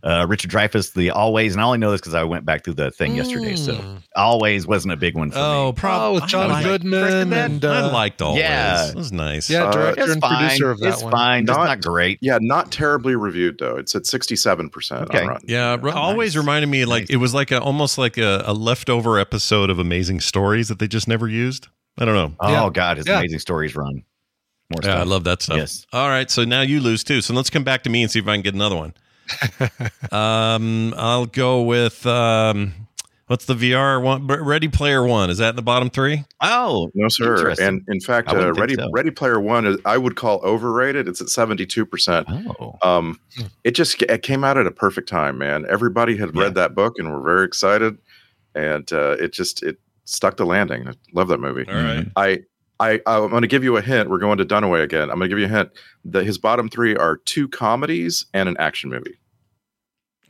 uh, Richard Dreyfuss, the Always, and I only know this because I went back through the thing yesterday. So Mm. Always wasn't a big one for me. Oh, me. probably Oh, with John Goodman and I uh, liked all yeah. It was nice. yeah, Uh, director It's and fine. producer of that it's one. fine. Just Not- not great. Yeah, not terribly reviewed though. It's at sixty seven percent Okay. on Yeah, Oh, always nice. reminded me like Nice. it was like a almost like a, a leftover episode of Amazing Stories that they just never used. I don't know. Oh Yeah. God, his Yeah. amazing stories run. More Yeah, I love that stuff. Yes. All right, so now you lose too. So let's come back to me and see if I can get another one. um, I'll go with um, what's the VR one? Ready Player One. Is that in the bottom three? Oh, No, sir. And in fact, uh, Ready so. Ready Player One, is, I would call overrated. It's at seventy two percent. oh, Um, Hmm. it just it came out at a perfect time, man. Everybody had Yeah. read that book and were very excited, and uh, it just it stuck the landing. I love that movie. All right. I I I'm going to give you a hint. We're going to Dunaway again. I'm going to give you a hint. that his bottom three are two comedies and an action movie.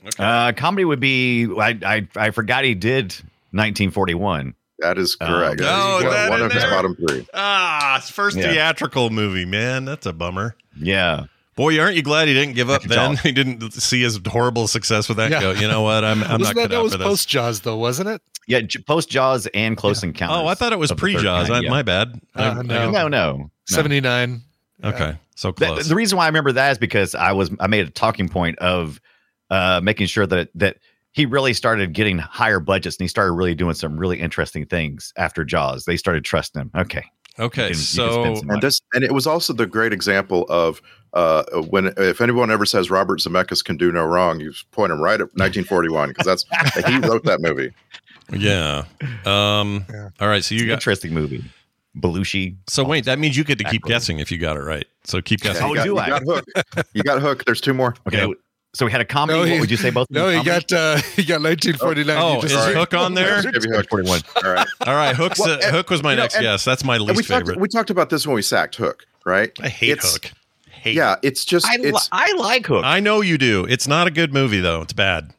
Okay. uh, comedy would be. I, I I forgot he did 1941. That is Oh, correct. no, That is is that one in of his bottom three. ah, it's first Yeah. theatrical movie, man. That's a bummer. Yeah, Boy, aren't you glad he didn't give up then? He didn't see his horrible success with that. Yeah. Go, you know what? I'm, I'm Wasn't not that, that was post Jaws though, wasn't it? yeah. Post Jaws and Close Encounters. Oh, I thought it was of the Third pre Jaws. Yeah. My bad. Uh, I- no. No, no, no. Seventy nine. Okay, so The, close. the reason why I remember that is because I was I made a talking point of uh, making sure that that he really started getting higher budgets and he started really doing some really interesting things after Jaws. They started trusting him. Okay, okay, can- so And this and it was also the great example of uh, when if anyone ever says Robert Zemeckis can do no wrong, you point him right at 1941 because that's he wrote that movie. yeah. Um. Yeah. All right. So you got. interesting movie. Belushi. So wait, that means you get to keep Backwards. guessing if you got it right. So keep guessing. Oh, you got, do you I? got hooked. You got hooked. There's two more. Okay, Yeah. So we had a comedy. No, what would you say both? No, them he comedy? got uh, he got 1949. Oh, You is just- Hook on there? Give you Hook. 41. All right. All right, Hook's Well, uh, and- Hook was my you know, next and- guess. That's my And we least talked, favorite. we talked about this when we sacked Hook, right? I hate It's- Hook. Hate. Yeah, it's just I, li- I like Hook. I know you do. It's not a good movie though. It's bad.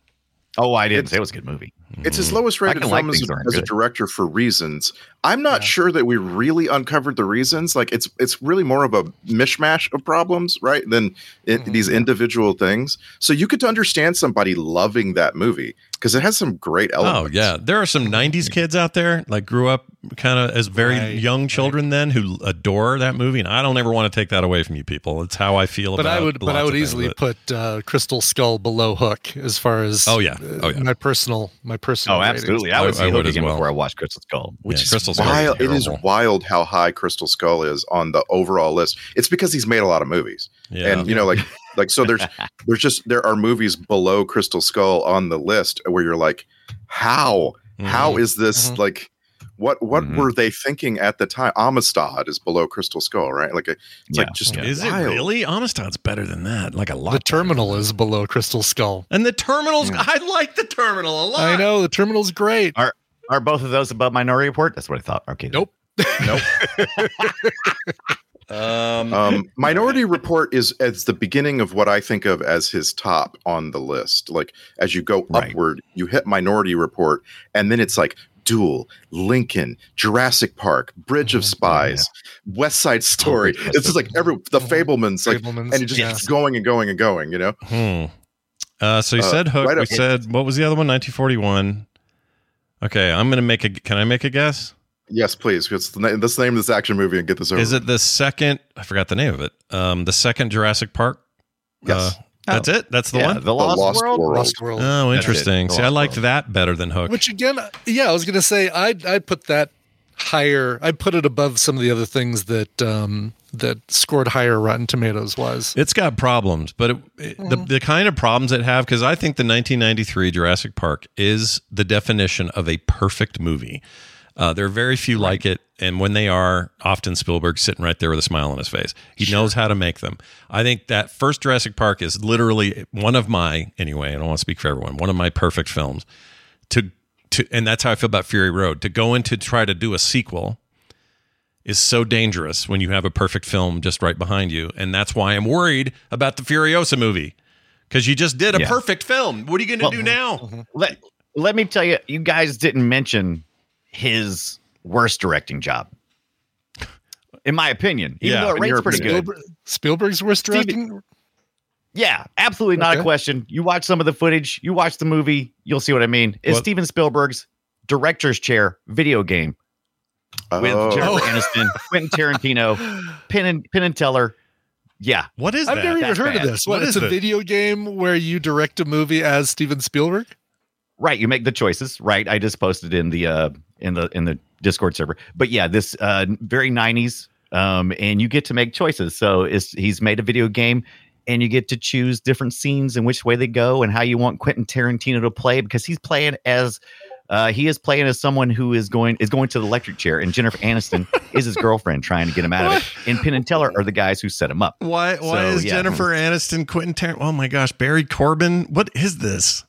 oh, I didn't it's- say it was a good movie. it's his lowest rated I can like film as, a, as a director for reasons. I'm not sure that we really uncovered the reasons. Like it's it's really more of a mishmash of problems, right? Than i- Mm-hmm. these individual things. So you could understand somebody loving that movie because it has some great elements. Oh yeah, there are some '90s kids out there like grew up kind of as very Right, young children then who adore that movie, and I don't ever want to take that away from you people. It's how I feel but about. I would, but I would easily but- put uh, Crystal Skull below Hook as far as Oh, yeah. uh, Oh, yeah. my personal my personal. Oh, absolutely. I I- would see I Hook would as again well. before I watched Crystal Skull. Which Yeah, is Crystal Skull is. It is wild how high Crystal Skull is on the overall list. It's because he's made a lot of movies. Yeah. and you know like like so there's there's just there are movies below crystal skull on the list where you're like how how Mhm. is this Mhm. like what what Mhm. were they thinking at the time amistad is below crystal skull right like a, it's Yeah. like just Is it really? Amistad's better than that. Like a lot. The terminal is below Crystal Skull. and the terminals. I like the terminal a lot. I know the terminal's great. Are are both of those above Minority Report? That's what I thought. Okay. Nope. Nope. um, um minority report is as the beginning of what i think of as his top on the list like as you go Right. upward you hit minority report and then it's like duel lincoln jurassic park bridge of spies west side story West it's just like every the fabelmans like Fabelmans, and it just yeah. keeps going and going and going you know Hmm. Uh, so you Uh, said Hook. right we up- said what was the other one? 1941. Okay, I'm gonna make a. Can I make a guess? Yes please it's the, na- that's the name of this action movie and get this over Is it the second? I forgot the name of it. Um, the second Jurassic Park. yes Uh, that's it. That's the yeah, one. The Lost, Lost World. World. Lost World. Oh, interesting. See, I liked World. that better than Hook. Which again, yeah, I was gonna say I'd I'd put that higher. I'd put it above some of the other things that um that scored higher Rotten Tomatoes was. It's got problems, but it, it- the Mm-hmm. the kind of problems it have because I think the 1993 Jurassic Park is the definition of a perfect movie. Uh, there are very few like it, and when they are, often Spielberg sitting right there with a smile on his face. He knows how to make them. I think that first Jurassic Park is literally one of my anyway. I don't want to speak for everyone. One of my perfect films. To to, and that's how I feel about Fury Road. To go in to try to do a sequel is so dangerous when you have a perfect film just right behind you. And that's why I'm worried about the Furiosa movie. Because you just did a Yeah. perfect film. What are you going to Well, do now? Let Let me tell you, you guys didn't mention his worst directing job. In my opinion, even Yeah, though it rates pretty opinion. good. Spielberg, Spielberg's worst Steven- directing. Yeah, absolutely not Okay. a question. You watch some of the footage, you watch the movie, you'll see what I mean. Is What- Steven Spielberg's director's chair video game with Oh. Jennifer Aniston, Quentin Tarantino, Penn and Penn and Teller. Yeah, What is I've that? never even That's heard bad. of this. What? What it's a it? video game where you direct a movie as Steven Spielberg. Right. You make the choices. Right. I just posted in the uh in the in the Discord server. But yeah, this uh very nineties. Um, and you get to make choices. So it's he's made a video game and you get to choose different scenes and which way they go and how you want Quentin Tarantino to play because he's playing as uh, he is playing as someone who is going is going to the electric chair, and Jennifer Aniston is his girlfriend trying to get him out of it. And Penn and Teller are the guys who set him up. Why? Why So, is yeah. Jennifer Aniston, Quentin Tarantino? Oh my gosh, Barry Corbin. What is this?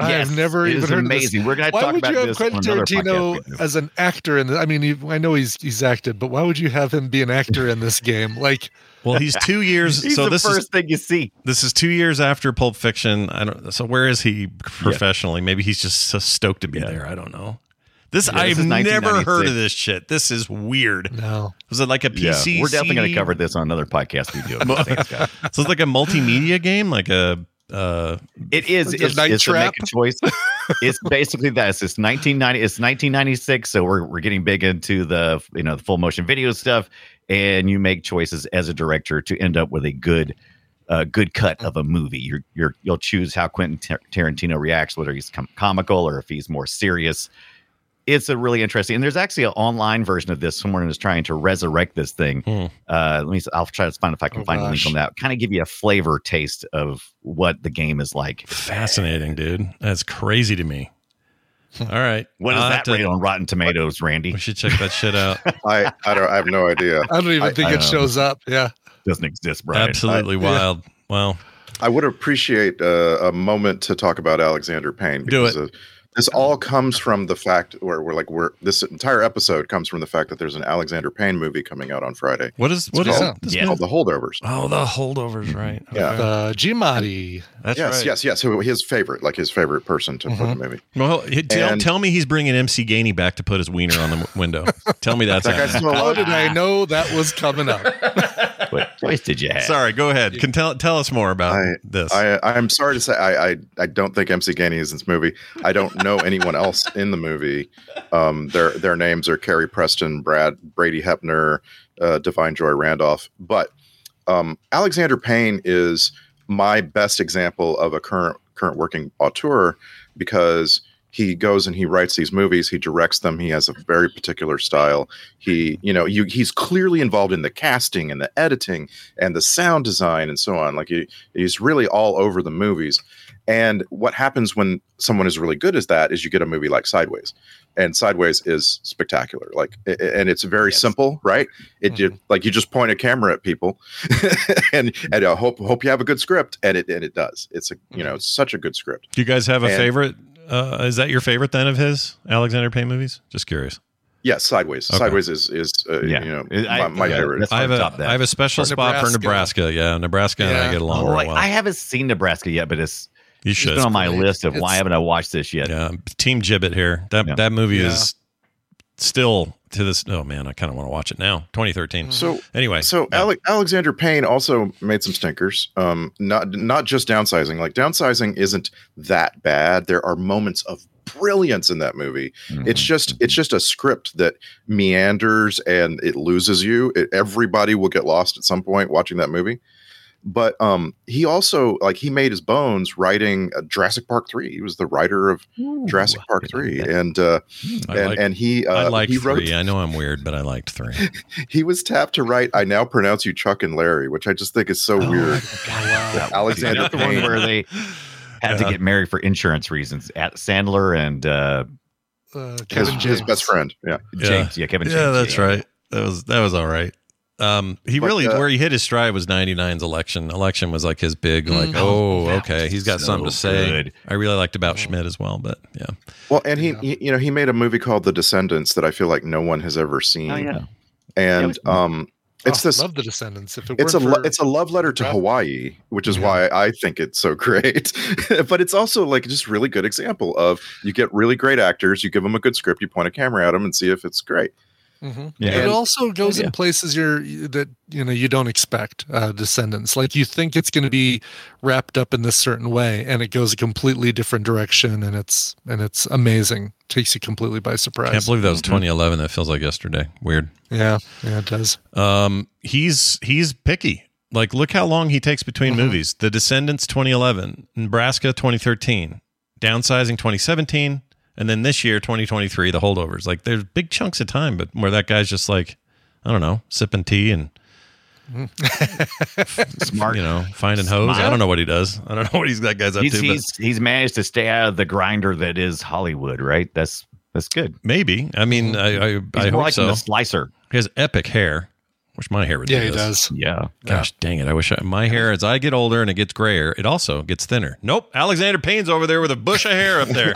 I've never it even is heard amazing. of this. We're going to Why would you have this Quentin Tarantino as an actor in this? I mean, he, I know he's he's acted, but why would you have him be an actor in this game? Like, Well, he's two years. He's so the this first is thing you see. this is two years after Pulp Fiction. I don't. So where is he professionally? Maybe he's just so stoked to be there. I don't know. This Yeah, I've is never heard of this shit. This is weird. no, Was it like a Yeah, PC? we're definitely going to cover this on another podcast we do. So it's like a multimedia game, like a. Uh, It is. It's, night it's trap? a choice. it's basically that. It's 1990. It's 1996. So we're we're getting big into the you know the full motion video stuff, and you make choices as a director to end up with a good. Uh, good cut of a movie. You're, you're, you'll choose how Quentin Tar- Tarantino reacts, whether he's com- comical or if he's more serious. It's a really interesting, and there's actually an online version of this. Someone is trying to resurrect this thing. Hmm. Uh, let me. I'll try to find if I can Oh, find a link on that. Kind of give you a flavor taste of what the game is like. fascinating, dude. That's crazy to me. All right. What is I'll have that to- rate on Rotten Tomatoes, Randy? We should check that shit out. I I don't I have no idea. I don't even I- think I it know. shows up. Yeah, Doesn't exist, Brian. Absolutely I- yeah. wild. Well, I would appreciate uh, a moment to talk about Alexander Payne. Do because, it. Uh, this all comes from the fact where we're like we're this entire episode comes from the fact that there's an Alexander Payne movie coming out on Friday. What is what is called, it? This Yeah. called The Holdovers. Oh, the holdovers, right? Yeah. Okay. Uh, Giamatti. That's yes, right. yes, yes. So his favorite, like his favorite person to put in the movie. Well, he- tell, And- tell me he's bringing MC Gainey back to put his wiener on the window. tell me that's That guy's happening. still How did I know that was coming up? What choice did you have? Sorry, go ahead. Can tell tell us more about I- this. I, I'm sorry to say, I, I, I don't think MC Gainey is in this movie. I don't know anyone else in the movie. Um, their their names are Carrie Preston, Brad, Brady Hepner, uh, Da'Vine Joy Randolph. But um, Alexander Payne is my best example of a current current working auteur because he goes and he writes these movies he directs them he has a very particular style. He you know you, he's clearly involved in the casting and the editing and the sound design and so on like he, he's really all over the movies. And what happens when someone is really good as that is you get a movie like sideways and sideways is spectacular like a- a- and it's very simple right? It ju- mm-hmm. like you just point a camera at people and and I hope hope you have a good script and it and it does. It's a you know mm-hmm. it's such a good script. Do you guys have a And- favorite? Uh, is that your favorite then of his Alexander Payne movies? Just curious. Yes, sideways. Okay. Sideways is is uh, Yeah. you know I- my, my yeah, favorite. I have hard a to top that. I have a special Or spot for Nebraska. Nebraska. Yeah, Nebraska and I get along Oh, very like, well. I haven't seen Nebraska yet, but it's, you it's should. been on my great. list of why haven't I watched this yet? Yeah, Team Gibbet here. That Yeah. that movie Yeah. is still to this. Oh man, I kind of want to watch it now. 2013. so Anyway, so yeah. Ale- Alexander Payne also made some stinkers. Um, not not just downsizing. Like downsizing isn't that bad. There are moments of brilliance in that movie. It's just it's just a script that meanders and it loses you. It, everybody will get lost at some point watching that movie. But um, he also like he made his bones writing uh, Jurassic Park three. He was the writer of Jurassic Park three, and uh, and like- and he uh, I liked he wrote three. I know I'm weird, but I liked three. he was tapped to write I now pronounce you Chuck and Larry, which I just think is so weird. That- Alexander That's the one where they had Yeah. to get married for insurance reasons. At Sandler and uh, Uh, His, Kevin his James. best friend. Yeah. James. Yeah, Kevin James. yeah, that's right. That was that was all right. Um, he But, really uh, where he hit his stride was 99's election. Election was like his big like, Mm. oh, okay, he's got so something to say. good. I really liked about Schmidt as well, but yeah. Well, and he, he- you know, he made a movie called The Descendants that I feel like no one has ever seen. Oh, yeah. And um, it's Oh, this. Love the Descendants. If it It's a for- it's a love letter to Right. Hawaii, which is why I think it's so great. but it's also like just really good example of you get really great actors, you give them a good script, you point a camera at them and see if it's great. Mhm. Yeah. it also goes yeah. in places you're that you know you don't expect uh, descendants like you think it's going to be wrapped up in this certain way and it goes a completely different direction and it's and it's amazing takes you completely by surprise Can't believe that was Mm-hmm. 2011. That feels like yesterday. Weird. yeah yeah it does Um, he's he's picky. Like, look how long he takes between Mm-hmm. movies. The Descendants 2011, Nebraska 2013, Downsizing 2017, and then this year 2023, The Holdovers. Like, there's big chunks of time, but where that guy's just like, I don't know, sipping tea and Smart. you know finding hose. I don't know what he does. I don't know what he's that guy's up He's to. but he's he's managed to stay out of the grinder that is Hollywood, right? That's that's good. maybe. I mean, mm-hmm. I I, He's I more hope like so. the slicer. He has epic hair, which my hair would. yeah do he does Yeah. Gosh dang it! I wish I, my hair, as I get older and it gets grayer, it also gets thinner. Nope, Alexander Payne's over there with a bush of hair up there.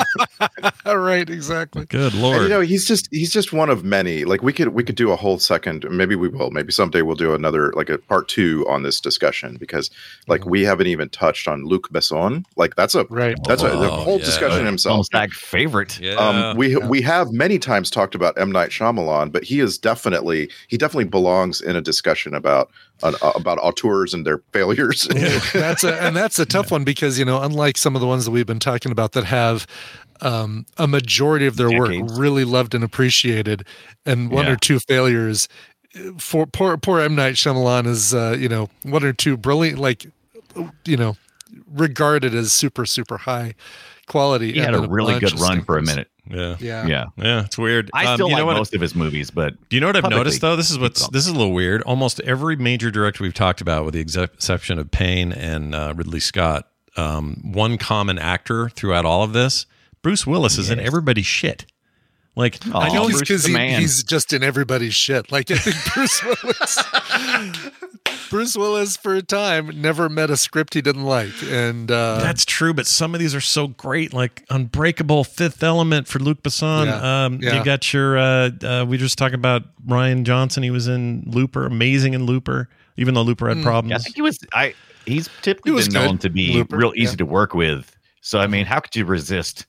all right exactly Good And, lord! you know, he's just he's just one of many. Like we could we could do a whole second. Maybe we will. Maybe someday we'll do another like a part two on this discussion because like we haven't even touched on Luc Besson. Like that's a right that's a the Oh, whole yeah. discussion himself. Almost favorite. yeah, Um, we we have many times talked about M Night Shyamalan, but he is definitely he definitely belongs in a discussion about uh, about auteurs and their failures. that's a and that's a tough one because you know unlike some of the ones that we've been talking about that have um, a majority of their Decades. work really loved and appreciated and one Yeah. or two failures for poor poor M Night Shyamalan is uh, you know one or two brilliant like you know regarded as super super high quality He had and a really good run for a minute. yeah, yeah Yeah. yeah. It's weird. I Um, still you like know what? most of his movies, but Do you know what I've noticed though? This is what's this is a little weird. Almost every major director we've talked about, with the exception of Payne and uh, Ridley Scott, um, one common actor throughout all of this, Bruce Willis is in everybody's shit. Like Aw, I know Bruce he's because he, he's just in everybody's shit. Like I think Bruce Willis, Bruce Willis for a time never met a script he didn't like, and uh, That's true, but some of these are so great, like Unbreakable, Fifth Element for Luc Besson. Yeah, Um, yeah. You got your. Uh, uh, we just talked about Rian Johnson. He was in Looper, amazing in Looper, even though Looper had Mm. problems. Yeah, I think he was. I he's typically He was been known to be Looper, real easy yeah. to work with. So I mean, how could you resist?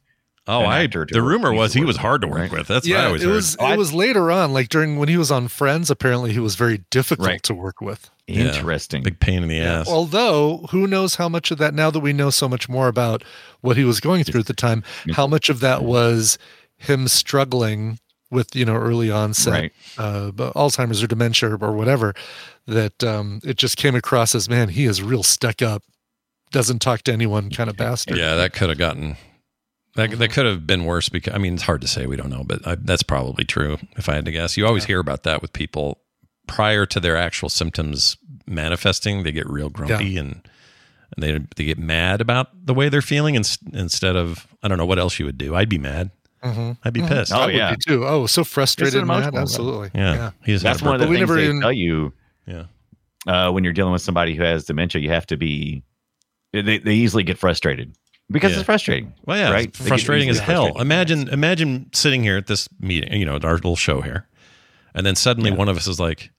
Oh, I. actor to The rumor was he was hard to work right? with. That's what I always it heard. was Oh, I- it was later on, like during when he was on Friends. Apparently, he was very difficult Right. to work with. Yeah. Interesting. Big pain in the ass. Although, who knows how much of that now that we know so much more about what he was going through at the time, how much of that was him struggling with you know early onset Right. uh, Alzheimer's or dementia or whatever, that um, it just came across as man, he is real stuck up, doesn't talk to anyone kind of bastard. yeah, that could have gotten. That, that could have been worse because I mean it's hard to say we don't know but I, that's probably true if I had to guess you always hear about that with people prior to their actual symptoms manifesting they get real grumpy and and they they get mad about the way they're feeling ins- instead of I don't know what else you would do I'd be mad Mhm. I'd be Mhm. pissed Oh, I would yeah. be too. Oh, so frustrated, man. emotional, right? Absolutely. yeah, he just That's one of the we things never they even- tell you yeah uh, when you're dealing with somebody who has dementia. You have to be. They, they easily get frustrated because Yeah. it's frustrating. Well, yeah, right? it's frustrating as hell. frustrated. Imagine, imagine sitting here at this meeting, you know, at our little show here, and then suddenly Yeah. one of us is like,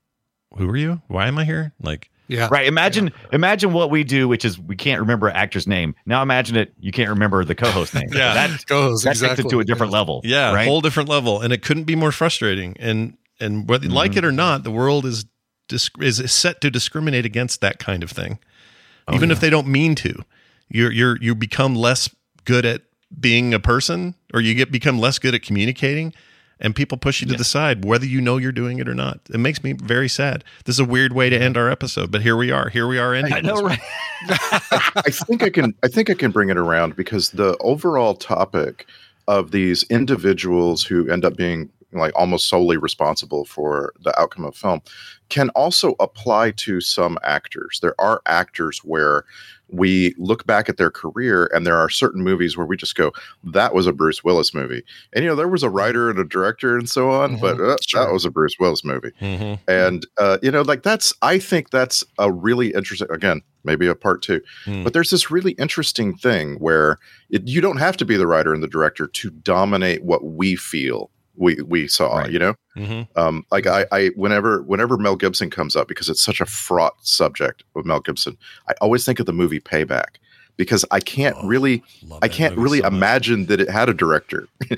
"Who are you? Why am I here?" Like, Yeah. Right. Imagine imagine what we do, which is we can't remember an actor's name. Now imagine it, you can't remember the co-host name. Yeah. That, Goes that takes exactly. it to a different level. yeah, Right. whole different level, and it couldn't be more frustrating. And and whether like Mm-hmm. it or not, the world is disc- is set to discriminate against that kind of thing, Oh, even if they don't mean to. You're you're you become less good at being a person, or you get become less good at communicating. And people push you to the side, whether you know you're doing it or not. It makes me very sad. This is a weird way to end our episode, but here we are. Here we are ending. I know, right? I think I can I think I can bring it around because the overall topic of these individuals who end up being like almost solely responsible for the outcome of film can also apply to some actors. There are actors where we look back at their career and there are certain movies where we just go that was a Bruce Willis movie. And you know there was a writer and a director and so on, Mhm, but uh, sure. that was a Bruce Willis movie Mhm. and uh, you know like that's i think that's a really interesting again maybe a part two Hmm. but there's this really interesting thing where it, you don't have to be the writer and the director to dominate what we feel we we saw Right. you know Mhm. um like I, I whenever whenever mel gibson comes up because it's such a fraught subject with mel gibson i always think of the movie payback because i can't Oh, really I can't really so imagine that it had a director.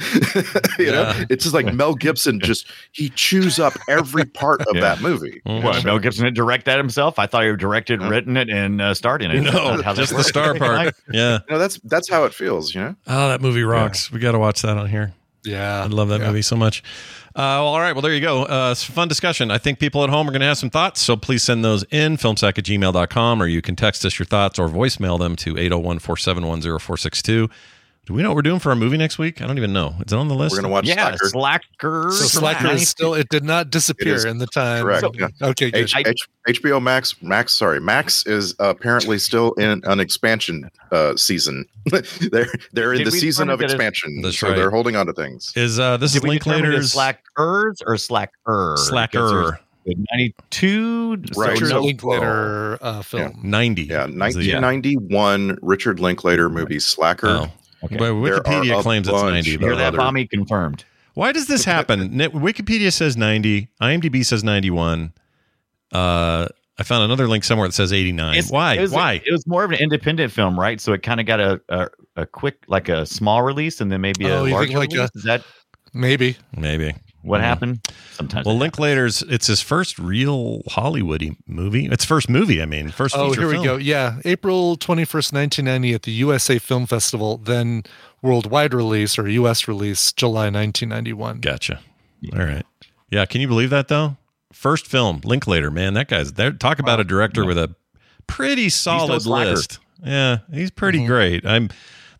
you know, it's just like Mel Gibson just he chews up every part of Yeah. that movie. Mhm. What, Mel Gibson did direct that himself? I thought he directed, Huh? written it, and uh, starred in it. No, not how that just the star part. Yeah. You know, that's that's how it feels. You know, Oh, that movie rocks. We got to watch that on here. Yeah. I love that Yeah. movie so much. Uh, well, all right. Well, there you go. Uh, it's a fun discussion. I think people at home are going to have some thoughts. So please send those in, filmsack at gmail.com, or you can text us your thoughts or voicemail them to 801 471 0462. Do we know what we're doing for our movie next week? I don't even know. Is it on the list? we're gonna watch Yeah, Slacker. Slacker. So Slacker is still it did not disappear in the time. correct, So- yeah. Okay, good. H- H- HBO Max, Max, sorry, Max is apparently still in an expansion uh, season. they're they're in Did the season of that it's- expansion, That's so right. they're holding on to things. Is uh, this Did is we determine Linklater's as Slackers or Slacker? Slacker Ninety-two. so Right, Richard so- Linklater uh, film. 90. Yeah, is the- 1991 Richard Linklater movie Slacker. Oh. Okay. Well, There Wikipedia claims it's 90. though. Hear that, other- Bommy? Confirmed. Why does this happen? Wikipedia says 90. IMDb says 91. Uh, I found another link somewhere that says 89. It's- Why? It was, Why? It was more of an independent film, right? So it kind of got a, a a quick, like a small release, and then maybe a Oh, you think larger like a- release. Is that Maybe. Maybe. What Mhm. happened? Sometimes. Well. Linklater's it's his first real Hollywoody movie. It's first movie, I mean, first Oh, feature here we film. go. Yeah, April 21st, 1990 at the USA Film Festival, then worldwide release or US release July 1991. Gotcha. All right. Yeah, can you believe that though? First film, Linklater, man, that guy's there. Talk about a director with a pretty solid list. Yeah, he's pretty Mhm. great. I'm.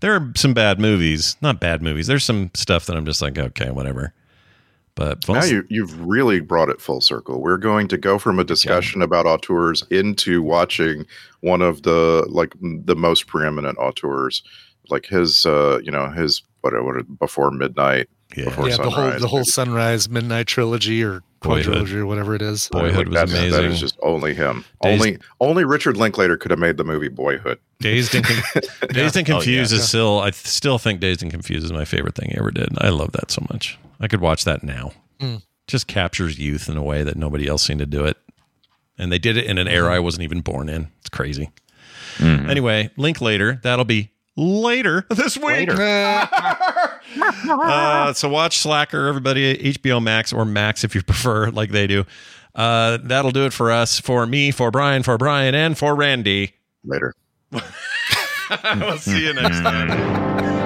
There are some bad movies, not bad movies. There's some stuff that I'm just like, okay, whatever. But Now you, you've really brought it full circle. We're going to go from a discussion about auteurs into watching one of the like m- the most preeminent auteurs, like his, uh, you know, his what, what before midnight, Yeah. Before yeah, the whole Sunrise. the whole sunrise midnight trilogy or Boyhood. quadrilogy or whatever it is. Boyhood Like, was that's- amazing. is just only him. Days- Only only Richard Linklater could have made the movie Boyhood. Dazed and Con- Dazed and Oh, yeah. Confused is still. I th- still think Dazed and Confused is my favorite thing he ever did. I love that so much. I could watch that now. Mm. Just captures youth in a way that nobody else seemed to do it, and they did it in an era I wasn't even born in. It's crazy. Anyway, link later. That'll be later this week. uh, so watch Slacker, everybody, HBO Max or Max if you prefer, like they do. Uh, that'll do it for us, for me, for Brian, for Brian, and for Randy. Later. we'll see you next time.